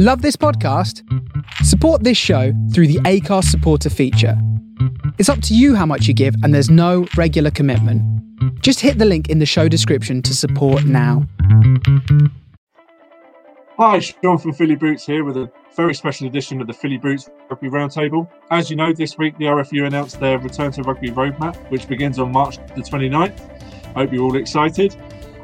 Love this podcast? Support this show through the Acast supporter feature. It's up to you how much you give, and there's no regular commitment. Just hit the link in the show description to support now. Hi, Sean from Philly Boots here with a very special edition of the Philly Boots Rugby Roundtable. As you know, this week the RFU announced their return to rugby roadmap, which begins on March the 29th. I hope you're all excited.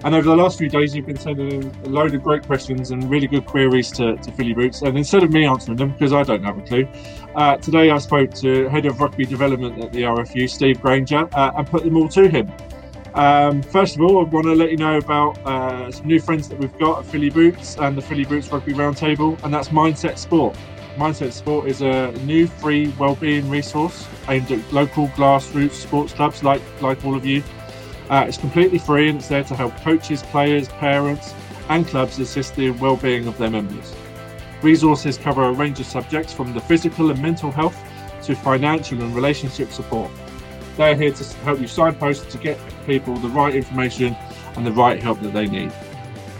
And over the last few days, you've been sending a load of great questions and really good queries to, to Philly Boots. And instead of me answering them, because I don't have a clue, uh, today I spoke to Head of Rugby Development at the RFU, Steve Grainger, uh, and put them all to him. Um, first of all, I want to let you know about uh, some new friends that we've got at Philly Boots and the Philly Boots Rugby Roundtable, and that's Mindset Sport. Mindset Sport is a new free wellbeing resource aimed at local grassroots sports clubs like like all of you. Uh, it's completely free and it's there to help coaches, players, parents, and clubs assist the well-being of their members. Resources cover a range of subjects from the physical and mental health to financial and relationship support. They're here to help you signpost to get people the right information and the right help that they need.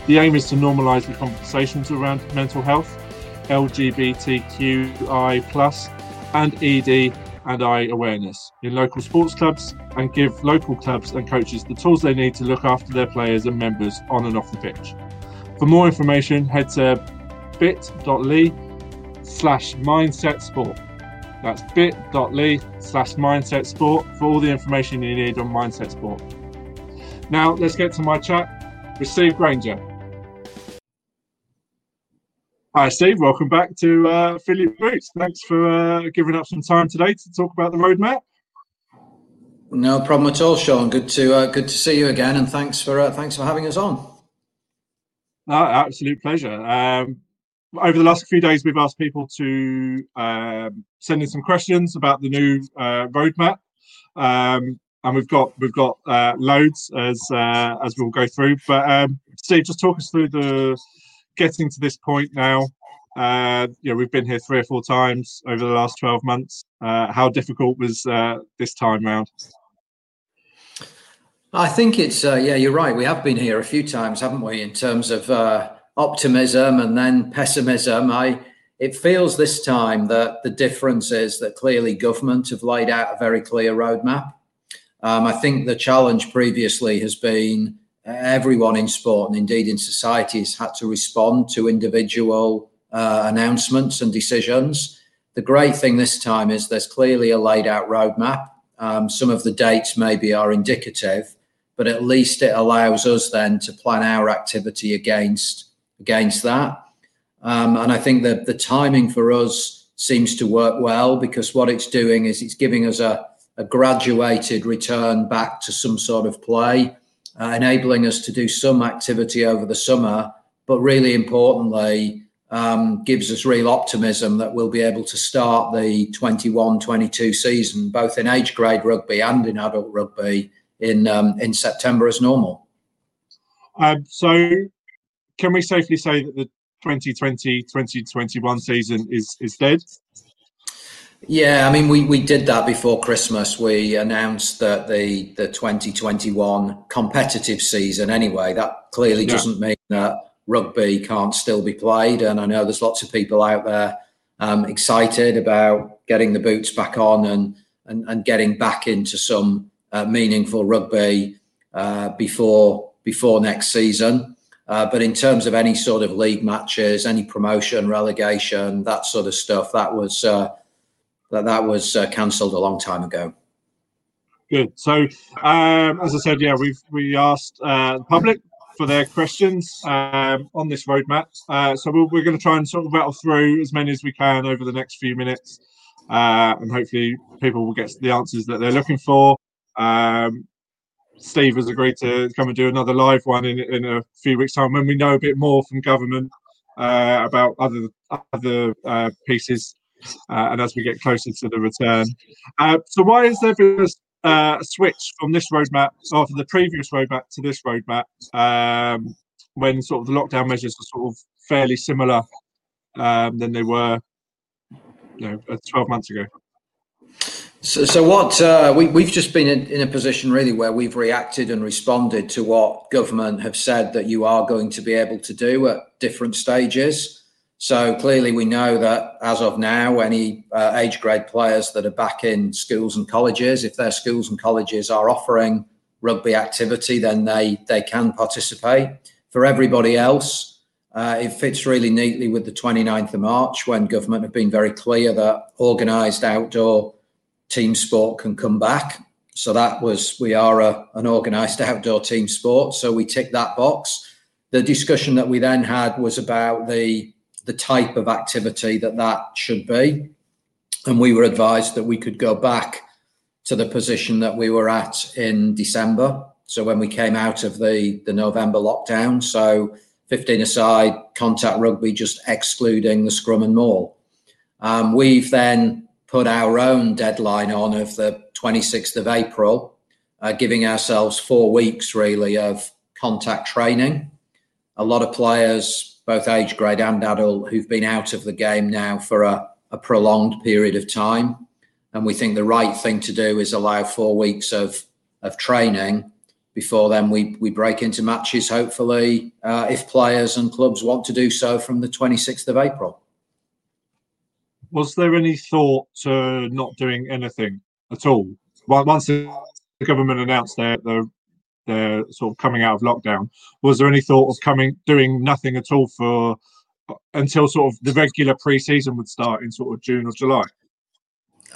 The aim is to normalise the conversations around mental health, LGBTQI, and ED and I awareness in local sports clubs and give local clubs and coaches the tools they need to look after their players and members on and off the pitch. For more information, head to bit.ly slash mindset sport. That's bit.ly slash mindset sport for all the information you need on mindset sport. Now, let's get to my chat with Steve Grainger. Hi, Steve. Welcome back to uh, Philly Boots. Thanks for uh, giving up some time today to talk about the roadmap. No problem at all, Sean. Good to uh, good to see you again, and thanks for uh, thanks for having us on. No, absolute pleasure. Um, over the last few days, we've asked people to um, send in some questions about the new uh, roadmap, um, and we've got we've got uh, loads as uh, as we'll go through. But um, Steve, just talk us through the getting to this point now. Uh, you know, we've been here three or four times over the last twelve months. Uh, how difficult was uh, this time round? I think it's yeah, you're right. We have been here a few times, haven't we? In terms of optimism and then pessimism. I it feels this time that the difference is that clearly government have laid out a very clear roadmap. Um, I think the challenge previously has been everyone in sport and indeed in society has had to respond to individual uh, announcements and decisions. The great thing this time is there's clearly a laid out roadmap. Um, some of the dates maybe are indicative, but at least it allows us then to plan our activity against against that. Um, and I think that the timing for us seems to work well because what it's doing is it's giving us a, a graduated return back to some sort of play, uh, enabling us to do some activity over the summer, but really importantly, um, gives us real optimism that we'll be able to start the 21 22 season, both in age grade rugby and in adult rugby, in, um, in September as normal. Um, so can we safely say that the 2020-2021 season is is dead? Yeah, I mean, we, we did that before Christmas. We announced that the the 2021 competitive season, anyway, that clearly yeah. doesn't mean that rugby can't still be played. And I know there's lots of people out there um, excited about getting the boots back on and and, and getting back into some uh, meaningful rugby uh, before before next season. Uh, but in terms of any sort of league matches, any promotion, relegation, that sort of stuff, that was uh, that that was uh, cancelled a long time ago. Good. So, um, as I said, yeah, we've we asked uh, the public for their questions um, on this roadmap. Uh, so we're, we're going to try and sort of rattle through as many as we can over the next few minutes, uh, and hopefully people will get the answers that they're looking for. Um, Steve has agreed to come and do another live one in, in a few weeks' time when we know a bit more from government uh, about other other uh, pieces, uh, and as we get closer to the return. Uh, so, why has there been a uh, switch from this roadmap, or from the previous roadmap to this roadmap, um, when sort of the lockdown measures are sort of fairly similar um, than they were, you know, uh, 12 months ago? So, so what uh, we, we've just been in, in, a position really where we've reacted and responded to what government have said that you are going to be able to do at different stages. So clearly, we know that as of now, any uh, age grade players that are back in schools and colleges, if their schools and colleges are offering rugby activity, then they they can participate. For everybody else, uh, it fits really neatly with the 29th of March when government have been very clear that organised outdoor team sport can come back. So that was we are a, an organised outdoor team sport, so we tick that box. The discussion that we then had was about the the type of activity that that should be. And we were advised that we could go back to the position that we were at in December. So when we came out of the, the November lockdown, so 15 aside, contact rugby, just excluding the scrum and maul. Um, we've then put our own deadline on of the 26th of April, uh, giving ourselves four weeks really of contact training. A lot of players both age grade and adult, who've been out of the game now for a, a prolonged period of time. And we think the right thing to do is allow four weeks of, of training before then we, we break into matches, hopefully, uh, if players and clubs want to do so from the 26th of April. Was there any thought to not doing anything at all? Once the government announced their, their they're sort of coming out of lockdown. Was there any thought of coming doing nothing at all for until sort of the regular pre-season would start in sort of June or July?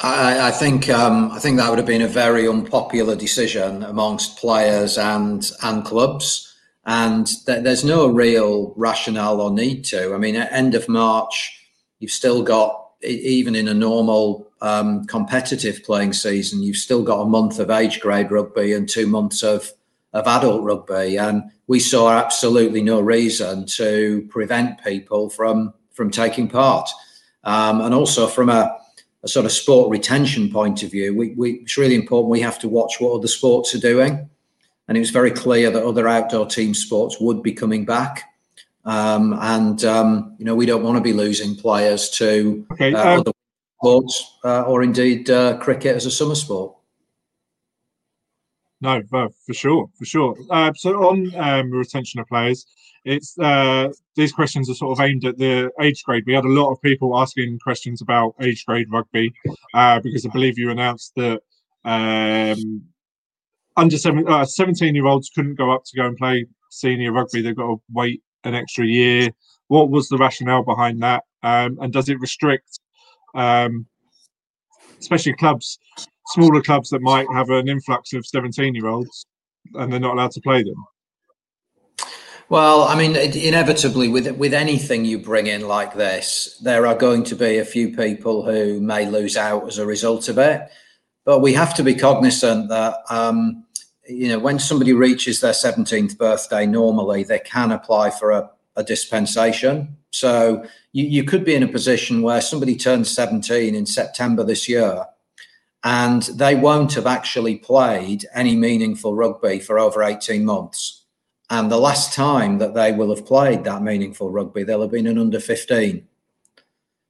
I, I think um, I think that would have been a very unpopular decision amongst players and and clubs, and th- there's no real rationale or need to. I mean, at end of March, you've still got even in a normal um, competitive playing season, you've still got a month of age grade rugby and two months of of adult rugby, and we saw absolutely no reason to prevent people from from taking part. Um, and also from a, a, sort of sport retention point of view, we, we, it's really important. We have to watch what other sports are doing, and it was very clear that other outdoor team sports would be coming back. Um, and um, you know we don't want to be losing players to okay, uh, um, other sports uh, or indeed uh, cricket as a summer sport. No, for sure, for sure. Uh, so on um, retention of players, it's uh, these questions are sort of aimed at the age grade. We had a lot of people asking questions about age grade rugby uh, because I believe you announced that um, under seven, uh, 17 year olds couldn't go up to go and play senior rugby. They've got to wait an extra year. What was the rationale behind that? Um, and does it restrict, um, especially clubs smaller clubs that might have an influx of 17 year olds and they're not allowed to play them? Well, I mean, inevitably, with with anything you bring in like this, there are going to be a few people who may lose out as a result of it. But we have to be cognizant that um, you know when somebody reaches their 17th birthday, normally they can apply for a, a dispensation. So you, you could be in a position where somebody turns 17 in September this year and they won't have actually played any meaningful rugby for over 18 months. And the last time that they will have played that meaningful rugby, they'll have been an under 15.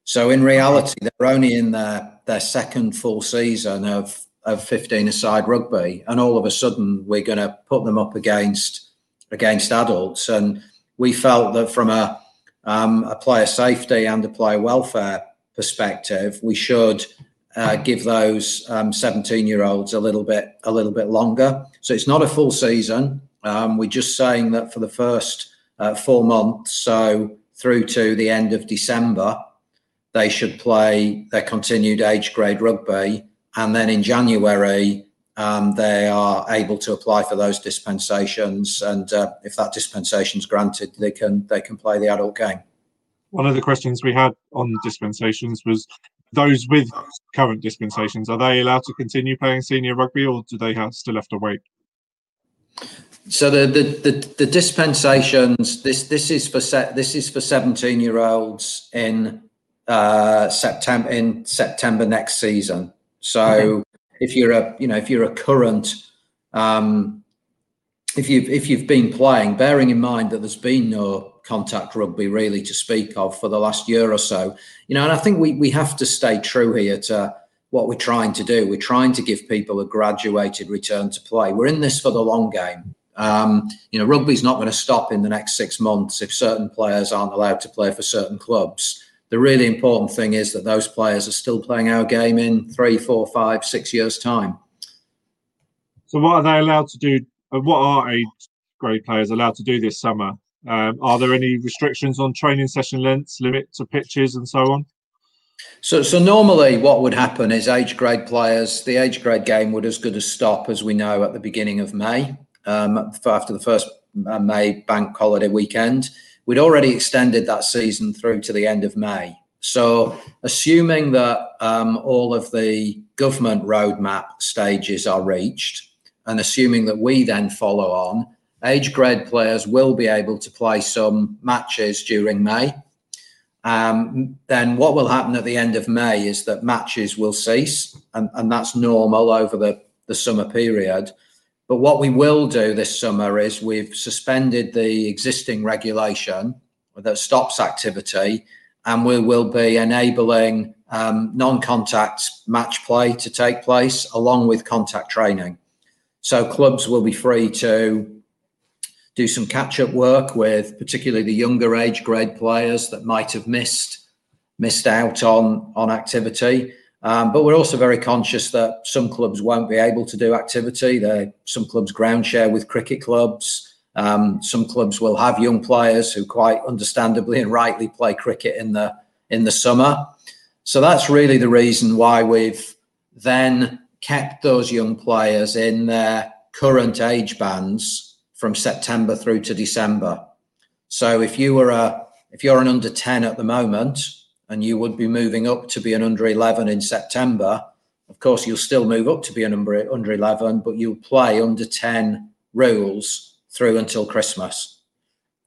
So in reality, they're only in their, their second full season of, of 15 aside rugby. And all of a sudden, we're going to put them up against against adults. And we felt that from a, um, a player safety and a player welfare perspective, we should – uh, give those 17 um, year olds a little bit a little bit longer. So it's not a full season. Um, we're just saying that for the first uh, four months, so through to the end of December, they should play their continued age grade rugby, and then in January. Um, they are able to apply for those dispensations, and uh, if that dispensation is granted, they can they can play the adult game. One of the questions we had on dispensations was those with current dispensations are they allowed to continue playing senior rugby or do they have, still have to wait? So the, the the, the dispensations this this is for set this is for 17 year olds in uh, september in september next season. So okay. if you're a you know if you're a current um, if you've if you've been playing bearing in mind that there's been no contact rugby really to speak of for the last year or so. You know, and I think we we have to stay true here to what we're trying to do. We're trying to give people a graduated return to play. We're in this for the long game. Um, you know, rugby's not going to stop in the next six months if certain players aren't allowed to play for certain clubs. The really important thing is that those players are still playing our game in three, four, five, six years' time. So, what are they allowed to do? Uh, what are age grade players allowed to do this summer? Um, are there any restrictions on training session lengths, limit to pitches, and so on? So, so normally what would happen is age grade players, the age grade game would as good as stop, as we know, at the beginning of May, um, after the first uh, May bank holiday weekend. We'd already extended that season through to the end of May. So, assuming that um, all of the government roadmap stages are reached, and assuming that we then follow on, age grade players will be able to play some matches during May. Um, then what will happen at the end of May is that matches will cease, and, and that's normal over the, the summer period. But what we will do this summer is we've suspended the existing regulation that stops activity, and we will be enabling um, non contact match play to take place along with contact training. So clubs will be free to do some catch up work with particularly the younger age grade players that might have missed missed out on on activity. Um, but we're also very conscious that some clubs won't be able to do activity. There, some clubs ground share with cricket clubs. Um, some clubs will have young players who quite understandably and rightly play cricket in the in the summer. So that's really the reason why we've then kept those young players in their current age bands from September through to December. So if you were a if you're an under 10 at the moment and you would be moving up to be an under 11 in September, of course you'll still move up to be an under, under 11, but you'll play under 10 rules through until Christmas.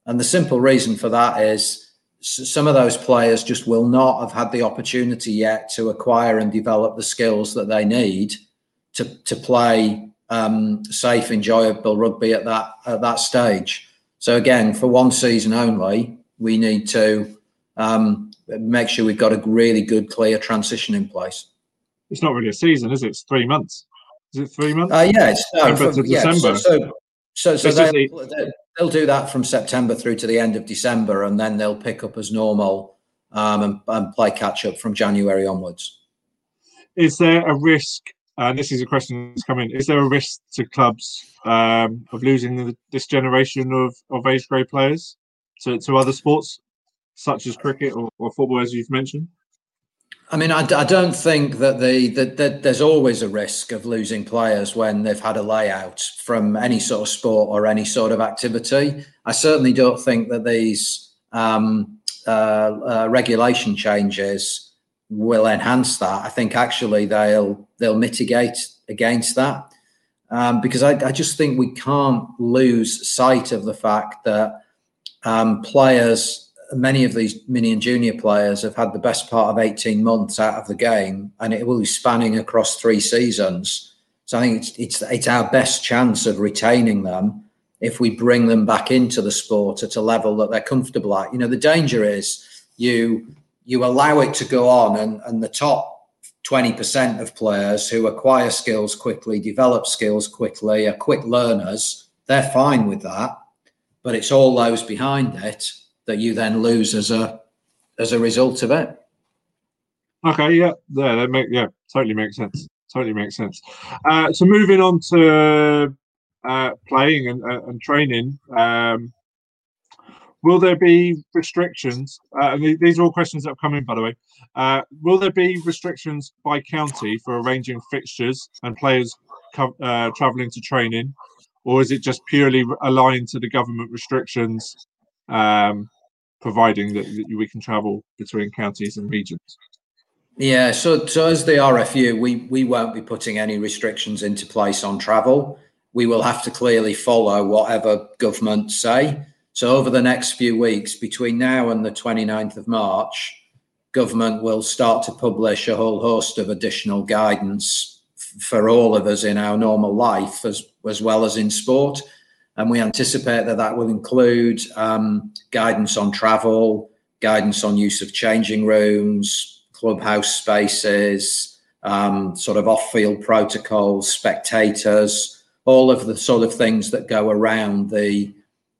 And the simple reason for that is some of those players just will not have had the opportunity yet to acquire and develop the skills that they need to, to play um, safe, enjoyable rugby at that at that stage. So again, for one season only, we need to um, make sure we've got a really good, clear transition in place. It's not really a season, is it? It's three months. Is it three months? Uh, yeah, it's no, from, to yeah, December. So, so, so, so they'll, they'll, do that from September through to the end of December, and then they'll pick up as normal um, and, and play catch up from January onwards. Is there a risk and this is a question that's coming. Is there a risk to clubs um, of losing the, this generation of, of age grade players to, to other sports, such as cricket or, or football, as you've mentioned? I mean, I, I don't think that the that, that there's always a risk of losing players when they've had a layout from any sort of sport or any sort of activity. I certainly don't think that these um, uh, uh, regulation changes will enhance that. I think actually they'll they'll mitigate against that um, because I, I, just think we can't lose sight of the fact that um, players, many of these mini and junior players, have had the best part of eighteen months out of the game, and it will be spanning across three seasons. So I think it's it's it's our best chance of retaining them if we bring them back into the sport at a level that they're comfortable at. You know, the danger is you you allow it to go on, and, and the top 20% of players who acquire skills quickly, develop skills quickly, are quick learners, they're fine with that. But it's all those behind it that you then lose as a as a result of it. Okay, yeah, yeah, that make yeah, totally makes sense. Totally makes sense. Uh, so moving on to uh, playing and, uh, and training. Um, Will there be restrictions? Uh, and these are all questions that have come in, by the way. Uh, will there be restrictions by county for arranging fixtures and players co- uh, travelling to training, or is it just purely aligned to the government restrictions, um, providing that, that we can travel between counties and regions? Yeah, so so as the RFU, we we won't be putting any restrictions into place on travel. We will have to clearly follow whatever government say. So over the next few weeks, between now and the 29th of March, government will start to publish a whole host of additional guidance f- for all of us in our normal life as, as well as in sport. And we anticipate that that will include um, guidance on travel, guidance on use of changing rooms, clubhouse spaces, um, sort of off field protocols, spectators, all of the sort of things that go around the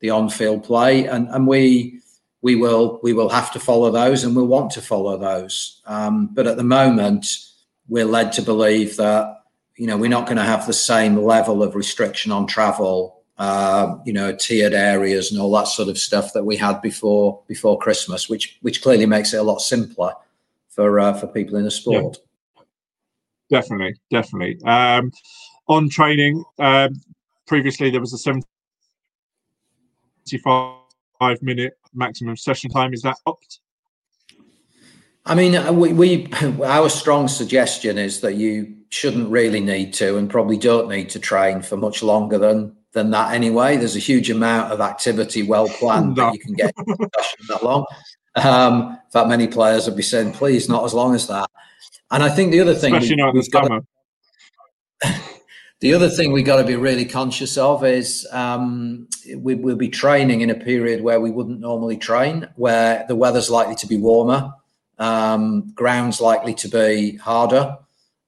the on-field play, and and we we will we will have to follow those, and we'll want to follow those. Um, but at the moment, we're led to believe that you know we're not going to have the same level of restriction on travel, uh, you know, tiered areas and all that sort of stuff that we had before before Christmas, which which clearly makes it a lot simpler for uh, for people in the sport. Yeah. Definitely, definitely. Um, on training, um, previously there was a 75 minute maximum session time. Is that upped? I mean, uh, we, we our strong suggestion is that you shouldn't really need to, and probably don't need to train for much longer than than that anyway. There's a huge amount of activity well planned no. that you can get that long. Um, in fact, many players would be saying, "Please, not as long as that." And I think the other thing, especially we, this summer. The other thing we've got to be really conscious of is um, we, will be training in a period where we wouldn't normally train, where the weather's likely to be warmer, um, ground's likely to be harder.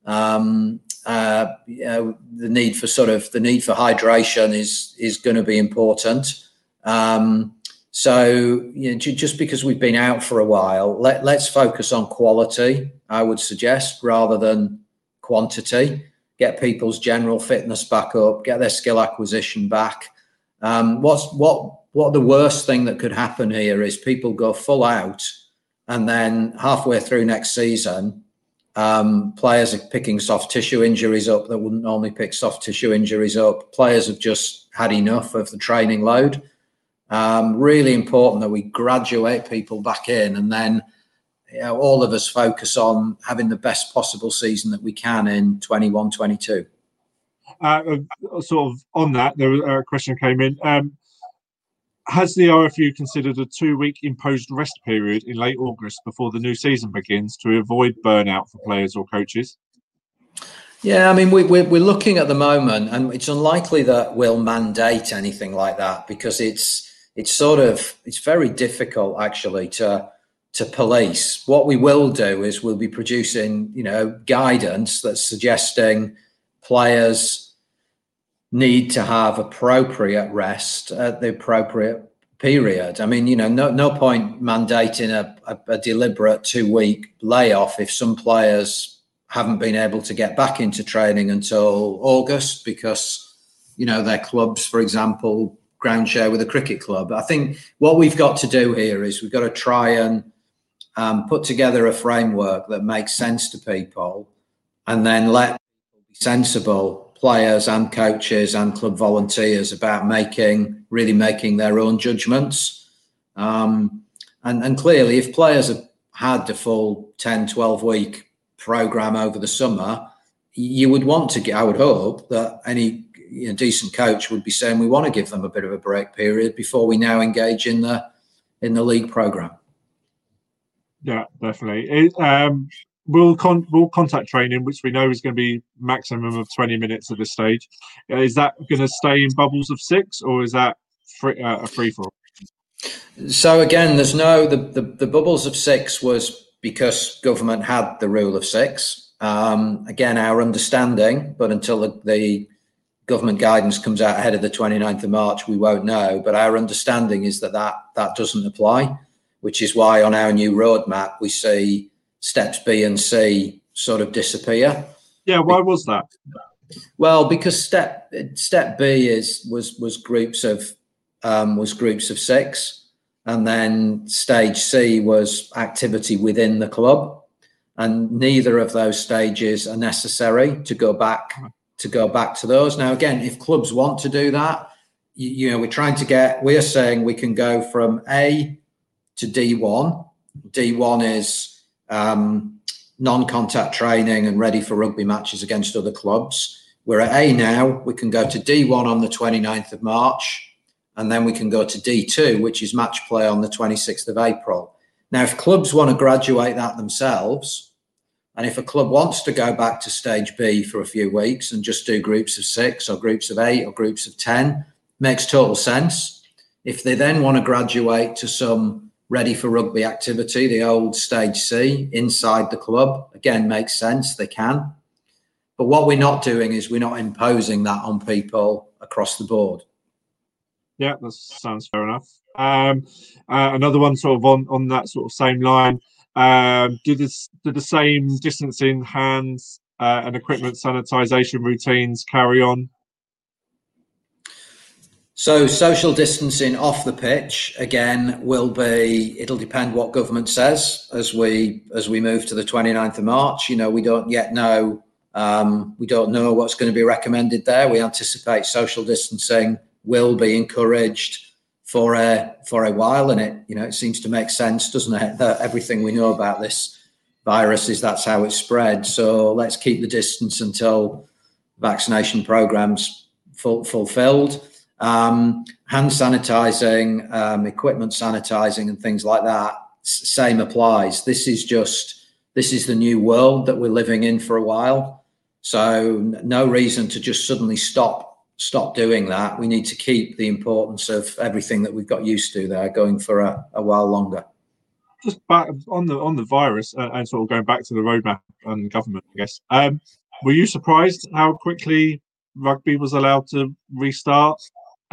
Um, uh, you know, the need for sort of the need for hydration is is going to be important. Um, so you know, just because we've been out for a while, let, let's focus on quality. I would suggest rather than quantity get people's general fitness back up, get their skill acquisition back. Um, what's what what the worst thing that could happen here is people go full out, and then halfway through next season, um, players are picking soft tissue injuries up that wouldn't normally pick soft tissue injuries up. Players have just had enough of the training load. Um, really important that we graduate people back in, and then you know, all of us focus on having the best possible season that we can in 21 22. Uh, uh, sort of on that, there was a question came in. Um, has the RFU considered a two week imposed rest period in late August before the new season begins to avoid burnout for players or coaches? Yeah, I mean, we, we're, we're looking at the moment, and it's unlikely that we'll mandate anything like that because it's it's sort of it's very difficult actually to to police. What we will do is we'll be producing, you know, guidance that's suggesting players need to have appropriate rest at the appropriate period. I mean, you know, no no point mandating a, a, a deliberate two week layoff if some players haven't been able to get back into training until August because, you know, their clubs, for example, ground share with a cricket club. I think what we've got to do here is we've got to try and um, put together a framework that makes sense to people, and then let sensible players and coaches and club volunteers about making really making their own judgments. Um, and, and clearly, if players have had the full 10, 12 week program over the summer, you would want to get, I would hope that any you know, decent coach would be saying we want to give them a bit of a break period before we now engage in the in the league program. Yeah, definitely. It, um, will con- will contact training, which we know is going to be maximum of twenty minutes at this stage. Uh, is that going to stay in bubbles of six, or is that free, uh, a free for all? So again, there's no the, the, the bubbles of six was because government had the rule of six. Um, again, our understanding, but until the, the government guidance comes out ahead of the 29th of March, we won't know. But our understanding is that that, that doesn't apply which is why on our new roadmap we see steps B and C sort of disappear. Yeah, why was that? Well, because step step B is was was groups of um, was groups of six, and then stage C was activity within the club, and neither of those stages are necessary to go back to go back to those. Now, again, if clubs want to do that, you, you know, we're trying to get. We are saying we can go from A to D1. D1 is um, non contact training and ready for rugby matches against other clubs. We're at A now. We can go to D1 on the 29th of March, and then we can go to D2, which is match play on the 26th of April. Now, if clubs want to graduate that themselves, and if a club wants to go back to stage B for a few weeks and just do groups of six or groups of eight or groups of 10, makes total sense. If they then want to graduate to some ready for rugby activity, the old stage C inside the club. Again, makes sense. They can. But what we're not doing is we're not imposing that on people across the board. Yeah, that sounds fair enough. Um, uh, another one, sort of on on that sort of same line. Um, do this do the same distancing, hands, uh, and equipment sanitization routines carry on? So social distancing off the pitch again will be it'll depend what government says as we as we move to the 29th of March. You know, we don't yet know um, we don't know what's going to be recommended there. We anticipate social distancing will be encouraged for a for a while, and it you know it seems to make sense, doesn't it? That everything we know about this virus is that's how it spread. So let's keep the distance until vaccination programs fulfilled. Um, hand sanitizing, um, equipment sanitizing, and things like that. Same applies. This is just this is the new world that we're living in for a while. So no reason to just suddenly stop stop doing that. We need to keep the importance of everything that we've got used to there going for a, a while longer. Just back on the on the virus uh, and sort of going back to the roadmap and government, I guess. Um, were you surprised how quickly rugby was allowed to restart?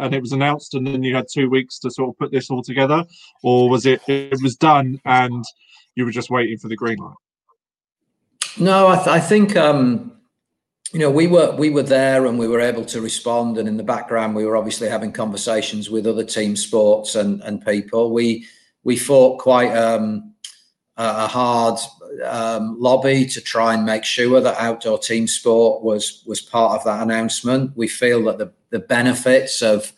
And it was announced and then you had two weeks to sort of put this all together? Or was it it was done and you were just waiting for the green light? No i, th- I think um you know we were we were there and we were able to respond and in the background we were obviously having conversations with other team sports and and people. We we fought quite um a hard um, lobby to try and make sure that outdoor team sport was was part of that announcement. We feel that the the benefits of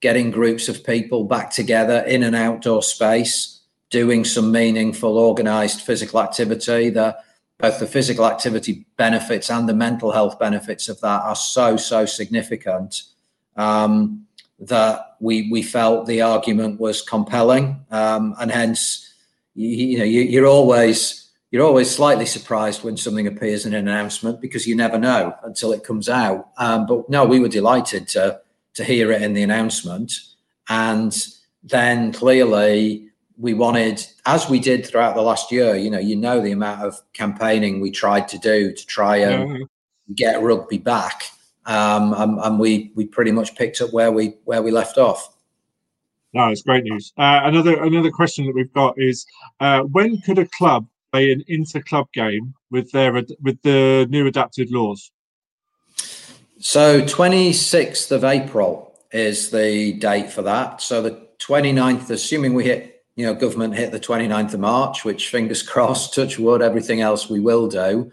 getting groups of people back together in an outdoor space, doing some meaningful, organized physical activity, that both the physical activity benefits and the mental health benefits of that are so so significant um, that we we felt the argument was compelling, um, and hence you, you know you, you're always you're always slightly surprised when something appears in an announcement because you never know until it comes out. Um, but no, we were delighted to to hear it in the announcement, and then clearly we wanted, as we did throughout the last year. You know, you know the amount of campaigning we tried to do to try and mm-hmm. get rugby back, um, and, and we we pretty much picked up where we where we left off. No, it's great news. Uh, another another question that we've got is uh, when could a club play an inter-club game with their with the new adapted laws? So 26th of April is the date for that. So the 29th, assuming we hit, you know, government hit the 29th of March, which fingers crossed, touch wood, everything else we will do.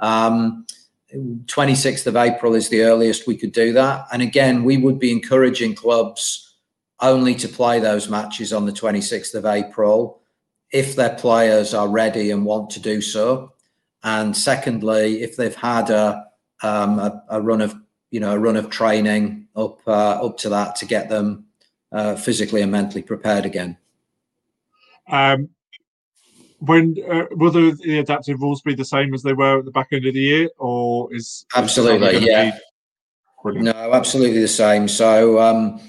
Um, 26th of April is the earliest we could do that. And again, we would be encouraging clubs only to play those matches on the 26th of April if their players are ready and want to do so. And secondly, if they've had a, um, a, a, run of you know a run of training up uh, up to that to get them uh, physically and mentally prepared again. Um, when uh, will the, the, adaptive rules be the same as they were at the back end of the year, or is absolutely yeah? No, absolutely the same. So. Um,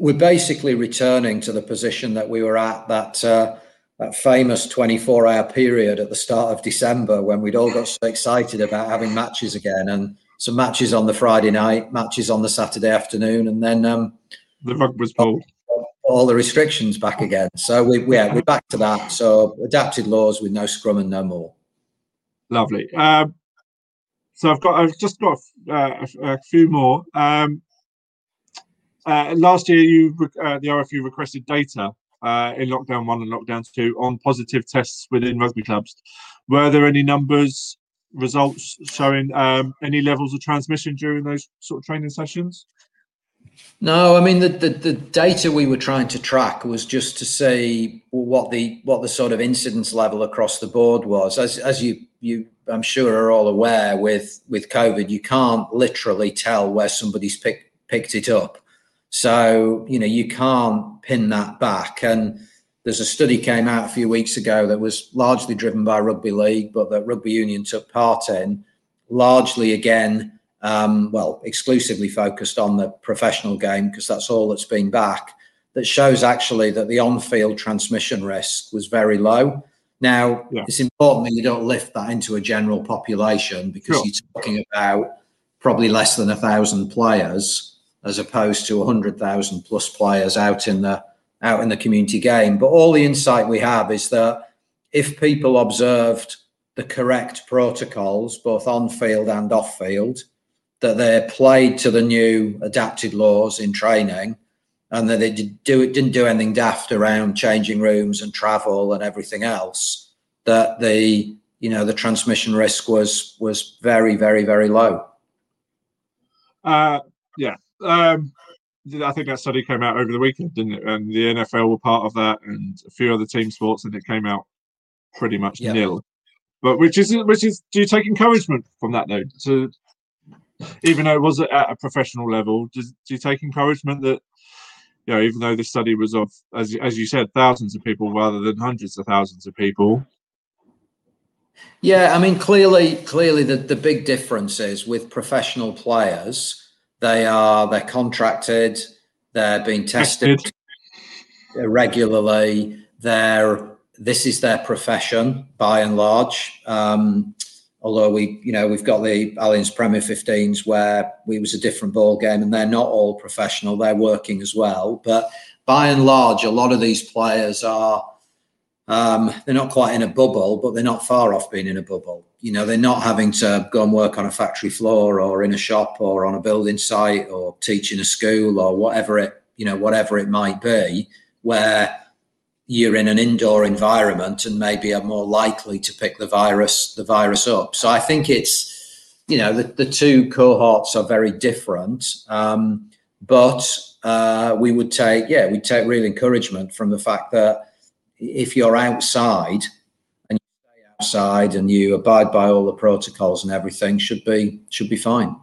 we're basically returning to the position that we were at that uh, that famous 24 hour period at the start of December when we'd all got so excited about having matches again and some matches on the Friday night, matches on the Saturday afternoon, and then um, the rug was pulled. All the restrictions back again. So we yeah we're back to that. So adapted laws with no scrum and no maul. Lovely. Um, so I've got I've just got uh, a, a, few more. Um, uh, last year, you uh, the RFU requested data uh, in lockdown one and lockdown two on positive tests within rugby clubs. Were there any numbers, results showing um, any levels of transmission during those sort of training sessions? No, I mean the, the, the data we were trying to track was just to see what the what the sort of incidence level across the board was. As as you you I'm sure are all aware with with COVID, you can't literally tell where somebody's picked picked it up. So, you know, you can't pin that back. And there's a study came out a few weeks ago that was largely driven by rugby league, but that rugby union took part in, largely again, um, well, exclusively focused on the professional game because that's all that's been back. That shows actually that the on-field transmission risk was very low. Now, yeah. it's important that you don't lift that into a general population because sure. you're talking about probably less than a thousand players as opposed to 100,000 plus players out in the out in the community game. But all the insight we have is that if people observed the correct protocols, both on field and off field, that they played to the new adapted laws in training, and that they did do it didn't do anything daft around changing rooms and travel and everything else. That the you know the transmission risk was was very very very low. Uh, yeah, um, I think that study came out over the weekend, didn't it? And the NFL were part of that, and a few other team sports, and it came out pretty much yeah. nil. But which is which is do you take encouragement from that though? To even though it was at a professional level, does, do you take encouragement that you know, even though this study was of as as you said, thousands of people rather than hundreds of thousands of people? Yeah, I mean, clearly, clearly, the, the big difference is with professional players they are they're contracted. They're being tested regularly. They're this is their profession by and large. Um, although we, you know, we've got the Allianz Premier 15s where it was a different ball game, and they're not all professional. They're working as well, but by and large, a lot of these players are um, they're not quite in a bubble, but they're not far off being in a bubble. You know, they're not having to go and work on a factory floor or in a shop or on a building site or teaching a school or whatever it, you know, whatever it might be, where you're in an indoor environment and maybe are more likely to pick the virus, the virus up. So I think it's, you know, the, the two cohorts are very different. Um, but uh, we would take, yeah, we take real encouragement from the fact that if you're outside outside and you abide by all the protocols and everything, should be should be fine.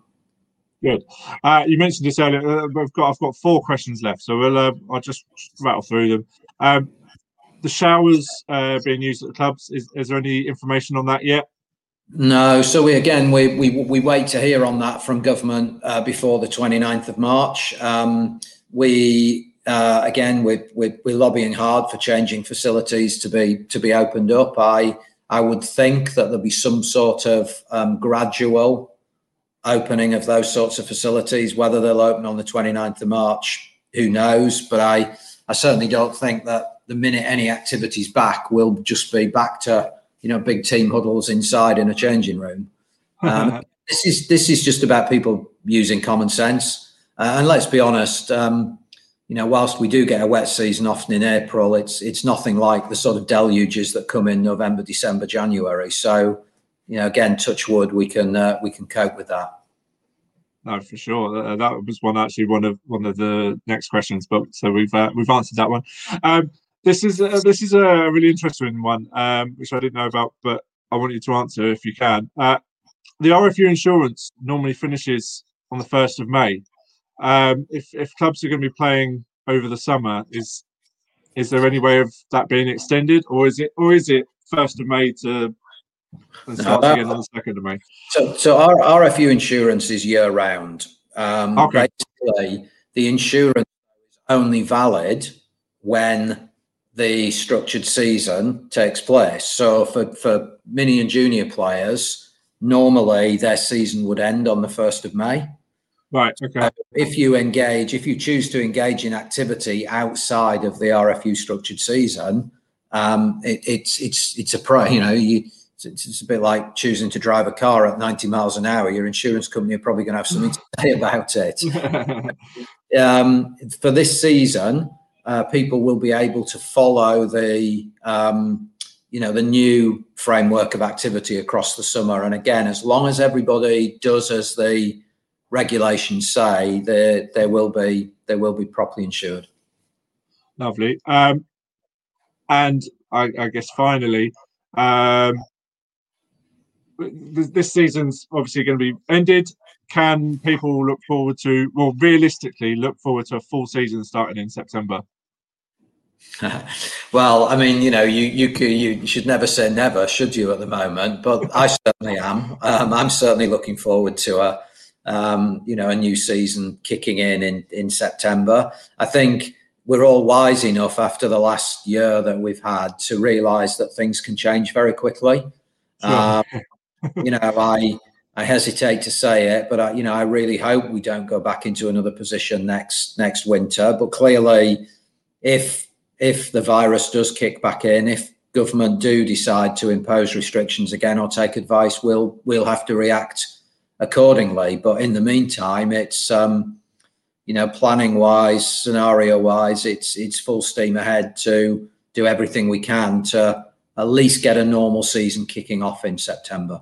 Good. Uh, you mentioned this earlier. Uh, I've got I've got four questions left, so we'll uh, I'll just rattle through them. Um, the showers uh, being used at the clubs is, is there any information on that yet? No. So we again we we we wait to hear on that from government uh, before the 29th of March. Um, we uh, again, we're, we're, we're, lobbying hard for changing facilities to be to be opened up. I I would think that there'll be some sort of um, gradual opening of those sorts of facilities. Whether they'll open on the 29th of March, who knows? But I I certainly don't think that the minute any activities back we'll just be back to you know big team huddles inside in a changing room. Um, this is this is just about people using common sense. Uh, and let's be honest. Um, you know, whilst we do get a wet season often in April, it's it's nothing like the sort of deluges that come in November, December, January. So, you know, again, touch wood, we can uh, we can cope with that. No, for sure. Uh, that was one actually one of one of the next questions, but so we've uh, we've answered that one. Um, this is uh, this is a really interesting one, um, which I didn't know about, but I want you to answer if you can. Uh, the RFU insurance normally finishes on the first of May. Um, if if clubs are going to be playing over the summer, is is there any way of that being extended, or is it or is it first of May to and starts no, again on the second of May? So so our RFU insurance is year round. Um, okay. Basically, the insurance is only valid when the structured season takes place. So for for mini and junior players, normally their season would end on the first of May. Right. Okay. Uh, if you engage, if you choose to engage in activity outside of the RFU structured season, um, it, it's it's it's a pro. You know, you it's, it's, a bit like choosing to drive a car at 90 miles an hour. Your insurance company are probably going to have something to say about it. um, for this season, uh, people will be able to follow the um, you know the new framework of activity across the summer. And again, as long as everybody does as the regulations say, there there will be there will be properly insured. Lovely. Um, and I, I, guess finally, um, this season's obviously going to be ended. Can people look forward to, well, realistically, look forward to a full season starting in September? well, I mean, you know, you you you should never say never, should you? At the moment, but I certainly am. Um, I'm certainly looking forward to a um, you know, a new season kicking in, in in September. I think we're all wise enough after the last year that we've had to realise that things can change very quickly. Sure. Um, you know, I I hesitate to say it, but I, you know, I really hope we don't go back into another position next next winter. But clearly, if if the virus does kick back in, if government do decide to impose restrictions again or take advice, we'll we'll have to react accordingly. But in the meantime, it's um, you know, planning wise, scenario wise, it's it's full steam ahead to do everything we can to at least get a normal season kicking off in September.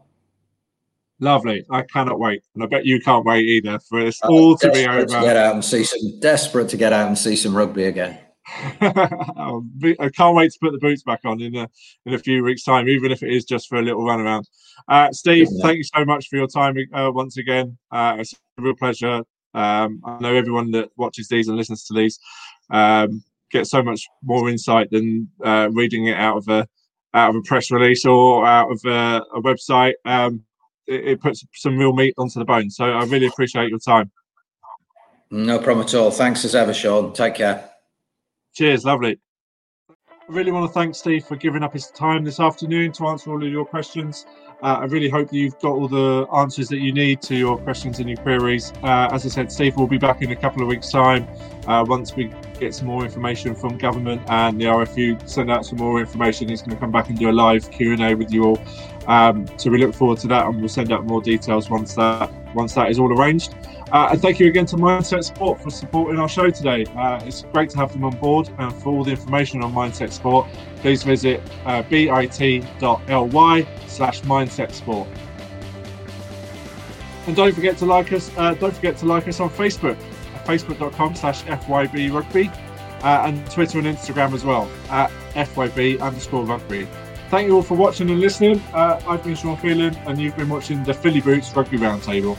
Lovely. I cannot wait. And I bet you can't wait either for this I'm all to be over. To get out and see some desperate to get out and see some rugby again. I can't wait to put the boots back on in a in a few weeks' time, even if it is just for a little run around. Uh, Steve, thank you so much for your time uh, once again. Uh, it's a real pleasure um, I know everyone that watches these and listens to these um, gets so much more insight than uh, reading it out of a out of a press release or out of a, a website. Um, it, it, puts some real meat onto the bone. So I really appreciate your time. No problem at all. Thanks as ever, Sean. Take care. Cheers. Lovely. I really want to thank Steve for giving up his time this afternoon to answer all of your questions. Uh, I really hope you've got all the answers that you need to your questions and your queries. Uh, as I said, Steve will be back in a couple of weeks' time uh, once we get some more information from government and the RFU send out some more information. He's going to come back and do a live Q and A with you all. Um, so we look forward to that, and we'll send out more details once that once that is all arranged. Uh, and thank you again to Mindset Sport for supporting our show today. Uh, it's great to have them on board. And for all the information on Mindset Sport, please visit uh, bit.ly slash Mindset Sport. And don't forget to like us. Uh, don't forget to like us on Facebook, facebook.com slash FYB Rugby, uh, and Twitter and Instagram as well at FYB underscore Rugby. Thank you all for watching and listening. Uh, I've been Sean Phelan, and you've been watching the Fill Your Boots Rugby Roundtable.